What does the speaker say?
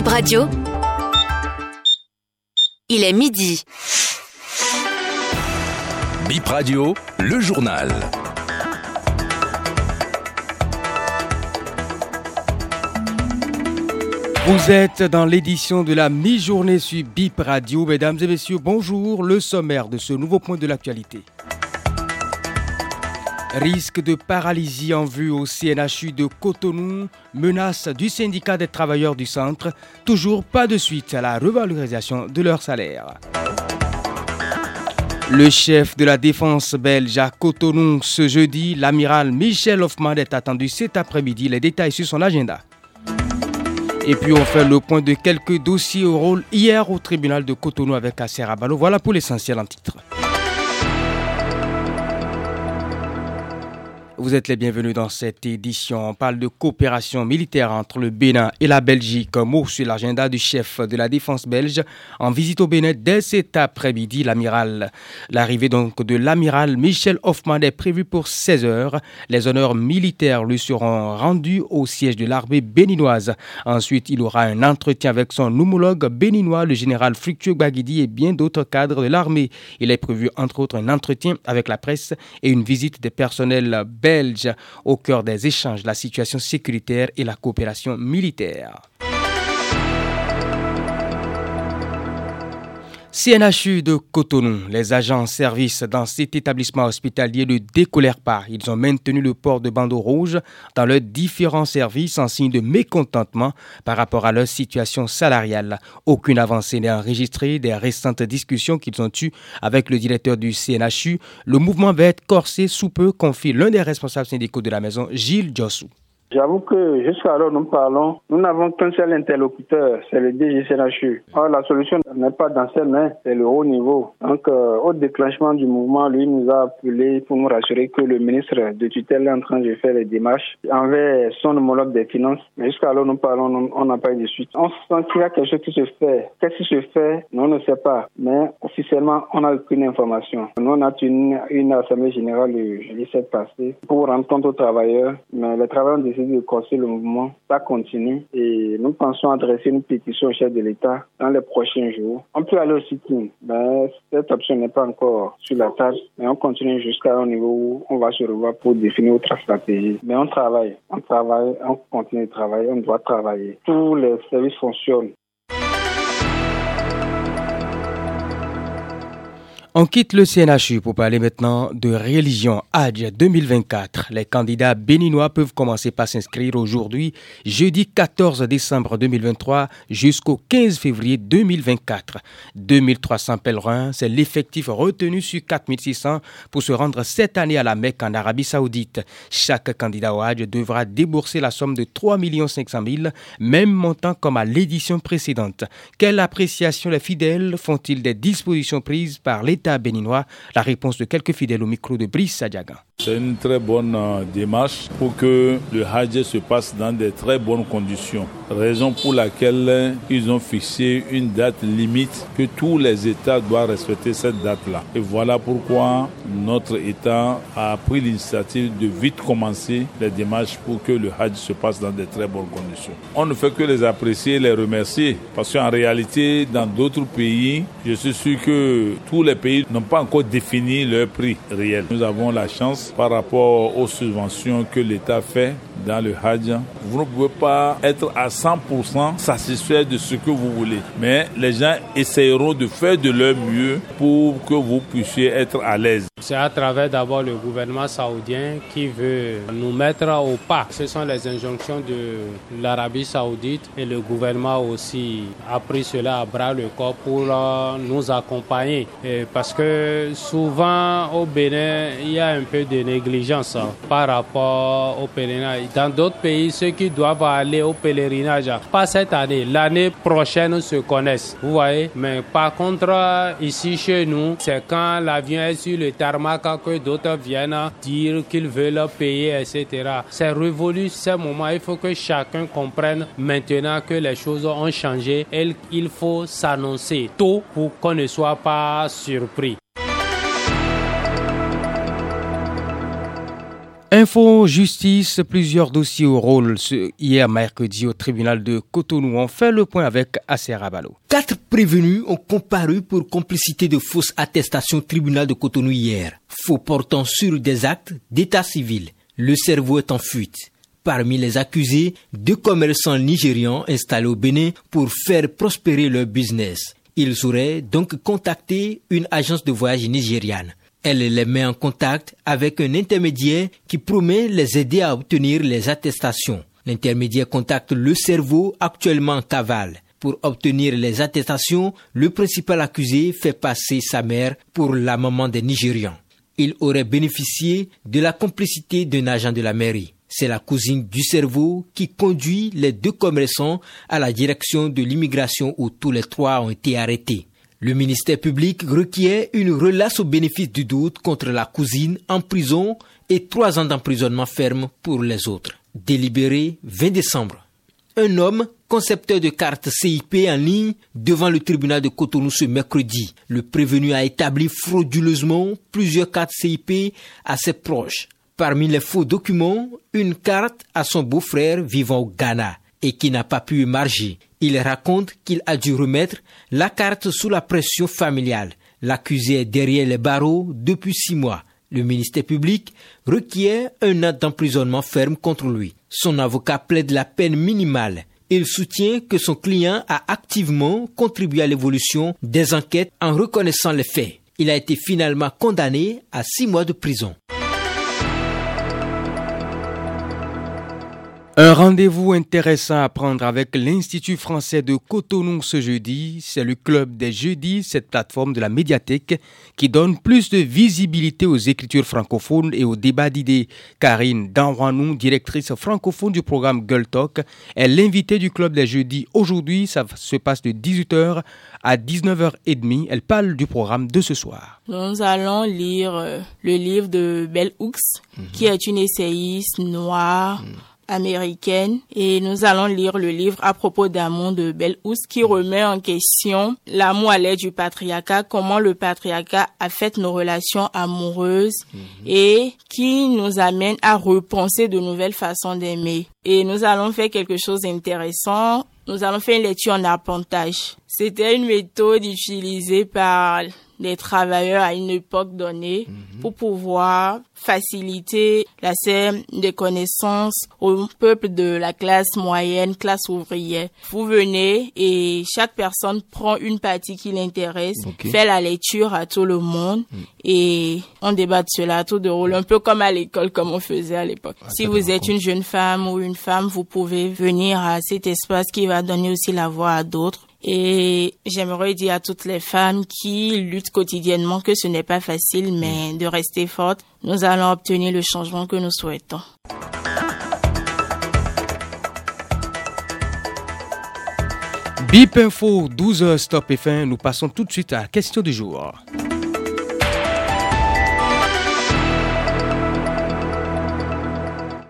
Bip Radio. Il est midi. Bip Radio, le journal. Vous êtes dans l'édition de la mi-journée sur Bip Radio. Mesdames et messieurs, bonjour. Le sommaire de ce nouveau point de l'actualité. Risque de paralysie en vue au CNHU de Cotonou, menace du syndicat des travailleurs du centre, toujours pas de suite à la revalorisation de leur salaire. Le chef de la défense belge à Cotonou ce jeudi, l'amiral Michel Hoffman est attendu cet après-midi. Les détails sur son agenda. Et puis on fait le point de quelques dossiers au rôle hier au tribunal de Cotonou avec Asser Abalo. Voilà pour l'essentiel en titre. Vous êtes les bienvenus dans cette édition. On parle de coopération militaire entre le Bénin et la Belgique. Mot sur l'agenda du chef de la défense belge en visite au Bénin dès cet après-midi, l'amiral. L'arrivée donc de l'amiral Michel Hoffman est prévue pour 16 heures. Les honneurs militaires lui seront rendus au siège de l'armée béninoise. Ensuite, il aura un entretien avec son homologue béninois, le général Fructueux Baguidi et bien d'autres cadres de l'armée. Il est prévu entre autres un entretien avec la presse et une visite des personnels belges au cœur des échanges, la situation sécuritaire et la coopération militaire. CNHU de Cotonou, les agents en service dans cet établissement hospitalier ne décolèrent pas. Ils ont maintenu le port de bandeaux rouges dans leurs différents services en signe de mécontentement par rapport à leur situation salariale. Aucune avancée n'est enregistrée des récentes discussions qu'ils ont eues avec le directeur du CNHU. Le mouvement va être corsé sous peu, confie l'un des responsables syndicaux de la maison, Gilles Jossou. J'avoue que jusqu'à alors nous parlons, nous n'avons qu'un seul interlocuteur, c'est le DGCNHU. Or, la solution n'est pas dans ses mains, c'est le haut niveau. Donc, euh, au déclenchement du mouvement, lui nous a appelé pour nous rassurer que le ministre de tutelle est en train de faire les démarches envers son homologue des finances. Mais jusqu'à alors nous parlons, on n'a pas eu de suite. On sent qu'il y a quelque chose qui se fait. Qu'est-ce qui se fait? Nous, on ne sait pas. Mais officiellement, on n'a aucune information. Nous, on a tenu une assemblée générale le jeudi 7 passé pour rendre compte aux travailleurs. Mais les travailleurs ont de casser le mouvement. Ça continue et nous pensons adresser une pétition au chef de l'État dans les prochains jours. On peut aller au sitting, mais cette option n'est pas encore sur la table, mais on continue jusqu'à un niveau où on va se revoir pour définir autre stratégie. Mais on travaille, on travaille, on continue de travailler, on doit travailler. Tous les services fonctionnent. On quitte le CNHU pour parler maintenant de religion Hajj 2024. Les candidats béninois peuvent commencer par s'inscrire aujourd'hui, jeudi 14 décembre 2023 jusqu'au 15 février 2024. 2300 pèlerins, c'est l'effectif retenu sur 4600 pour se rendre cette année à la Mecque en Arabie Saoudite. Chaque candidat au Hajj devra débourser la somme de 3 500 000, même montant comme à l'édition précédente. Quelle appréciation les fidèles font-ils des dispositions prises par l'État béninois La réponse de quelques fidèles au micro de Brice Sadiaga. C'est une très bonne euh, démarche pour que le Hajj se passe dans de très bonnes conditions. Raison pour laquelle ils ont fixé une date limite que tous les États doivent respecter cette date-là. Et voilà pourquoi notre État a pris l'initiative de vite commencer les démarches pour que le Hajj se passe dans de très bonnes conditions. On ne fait que les apprécier, les remercier, parce qu'en réalité, dans d'autres pays, je suis sûr que tous les pays n'ont pas encore défini leur prix réel. Nous avons la chance par rapport aux subventions que l'État fait dans le Hajj, vous ne pouvez pas être à 100% satisfait de ce que vous voulez. Mais les gens essayeront de faire de leur mieux pour que vous puissiez être à l'aise. C'est à travers d'abord le gouvernement saoudien qui veut nous mettre au pas. Ce sont les injonctions de l'Arabie saoudite et le gouvernement aussi a pris cela à bras le corps pour euh, nous accompagner. parce que souvent au Bénin, il y a un peu de négligence hein, par rapport au pèlerinage. Dans d'autres pays, ceux qui doivent aller au pèlerinage, pas cette année, l'année prochaine se connaissent. Vous voyez? Mais par contre, ici chez nous, c'est quand l'avion est sur le tarmac que d'autres viennent dire qu'ils veulent payer, etc. C'est révolu ce moment. Il faut que chacun comprenne maintenant que les choses ont changé et il faut s'annoncer tôt pour qu'on ne soit pas surpris. Info Justice, plusieurs dossiers au rôle hier mercredi au tribunal de Cotonou. On fait le point avec Aser Abalo. Quatre prévenus ont comparu pour complicité de fausses attestations au tribunal de Cotonou hier. Faux portant sur des actes d'état civil. Le cerveau est en fuite. Parmi les accusés, deux commerçants nigérians installés au Bénin pour faire prospérer leur business. Ils auraient donc contacté une agence de voyage nigériane. Elle les met en contact avec un intermédiaire qui promet les aider à obtenir les attestations. L'intermédiaire contacte le cerveau actuellement en cavale. Pour obtenir les attestations, le principal accusé fait passer sa mère pour la maman des Nigérians. Il aurait bénéficié de la complicité d'un agent de la mairie. C'est la cousine du cerveau qui conduit les deux commerçants à la direction de l'immigration où tous les trois ont été arrêtés. Le ministère public requiert une relace au bénéfice du doute contre la cousine en prison et trois ans d'emprisonnement ferme pour les autres. Délibéré 20 décembre. Un homme, concepteur de cartes CIP en ligne, devant le tribunal de Cotonou ce mercredi. Le prévenu a établi frauduleusement plusieurs cartes CIP à ses proches. Parmi les faux documents, une carte à son beau-frère vivant au Ghana et qui n'a pas pu émarger. Il raconte qu'il a dû remettre la carte sous la pression familiale. L'accusé est derrière les barreaux depuis six mois. Le ministère public requiert un an d'emprisonnement ferme contre lui. Son avocat plaide la peine minimale. Il soutient que son client a activement contribué à l'évolution des enquêtes en reconnaissant les faits. Il a été finalement condamné à six mois de prison. Un rendez-vous intéressant à prendre avec l'Institut français de Cotonou ce jeudi. C'est le club des jeudis, cette plateforme de la médiathèque qui donne plus de visibilité aux écritures francophones et aux débats d'idées. Karine Danwanou, directrice francophone du programme Girl Talk, est l'invitée du club des jeudis. Aujourd'hui, ça se passe de 18h à 19h30. Elle parle du programme de ce soir. Nous allons lire euh, le livre de Belle Hooks, mhm. qui est une essayiste noire. Mhm américaine et nous allons lire le livre à propos d'amour de Bell Hooks qui remet en question l'amour à l'aide du patriarcat, comment le patriarcat affecte nos relations amoureuses mhm. et qui nous amène à repenser de nouvelles façons d'aimer. Et nous allons faire quelque chose d'intéressant. Nous allons faire une lecture en appontage. C'était une méthode utilisée par des travailleurs à une époque donnée mhm. pour pouvoir faciliter l'accès des connaissances au peuple de la classe moyenne, classe ouvrière. Vous venez et chaque personne prend une partie qui l'intéresse, fait la lecture à tout le monde mm. et on débat de cela à tout de rôle, un peu comme à l'école, comme on faisait à l'époque. Ah, si vous êtes une jeune femme ou une femme, vous pouvez venir à cet espace qui va donner aussi la voix à d'autres et j'aimerais dire à toutes les femmes qui luttent quotidiennement que ce n'est pas facile, mais de rester fortes. Nous allons obtenir le changement que nous souhaitons. Bip Info, 12h stop et fin. Nous passons tout de suite à la question du jour.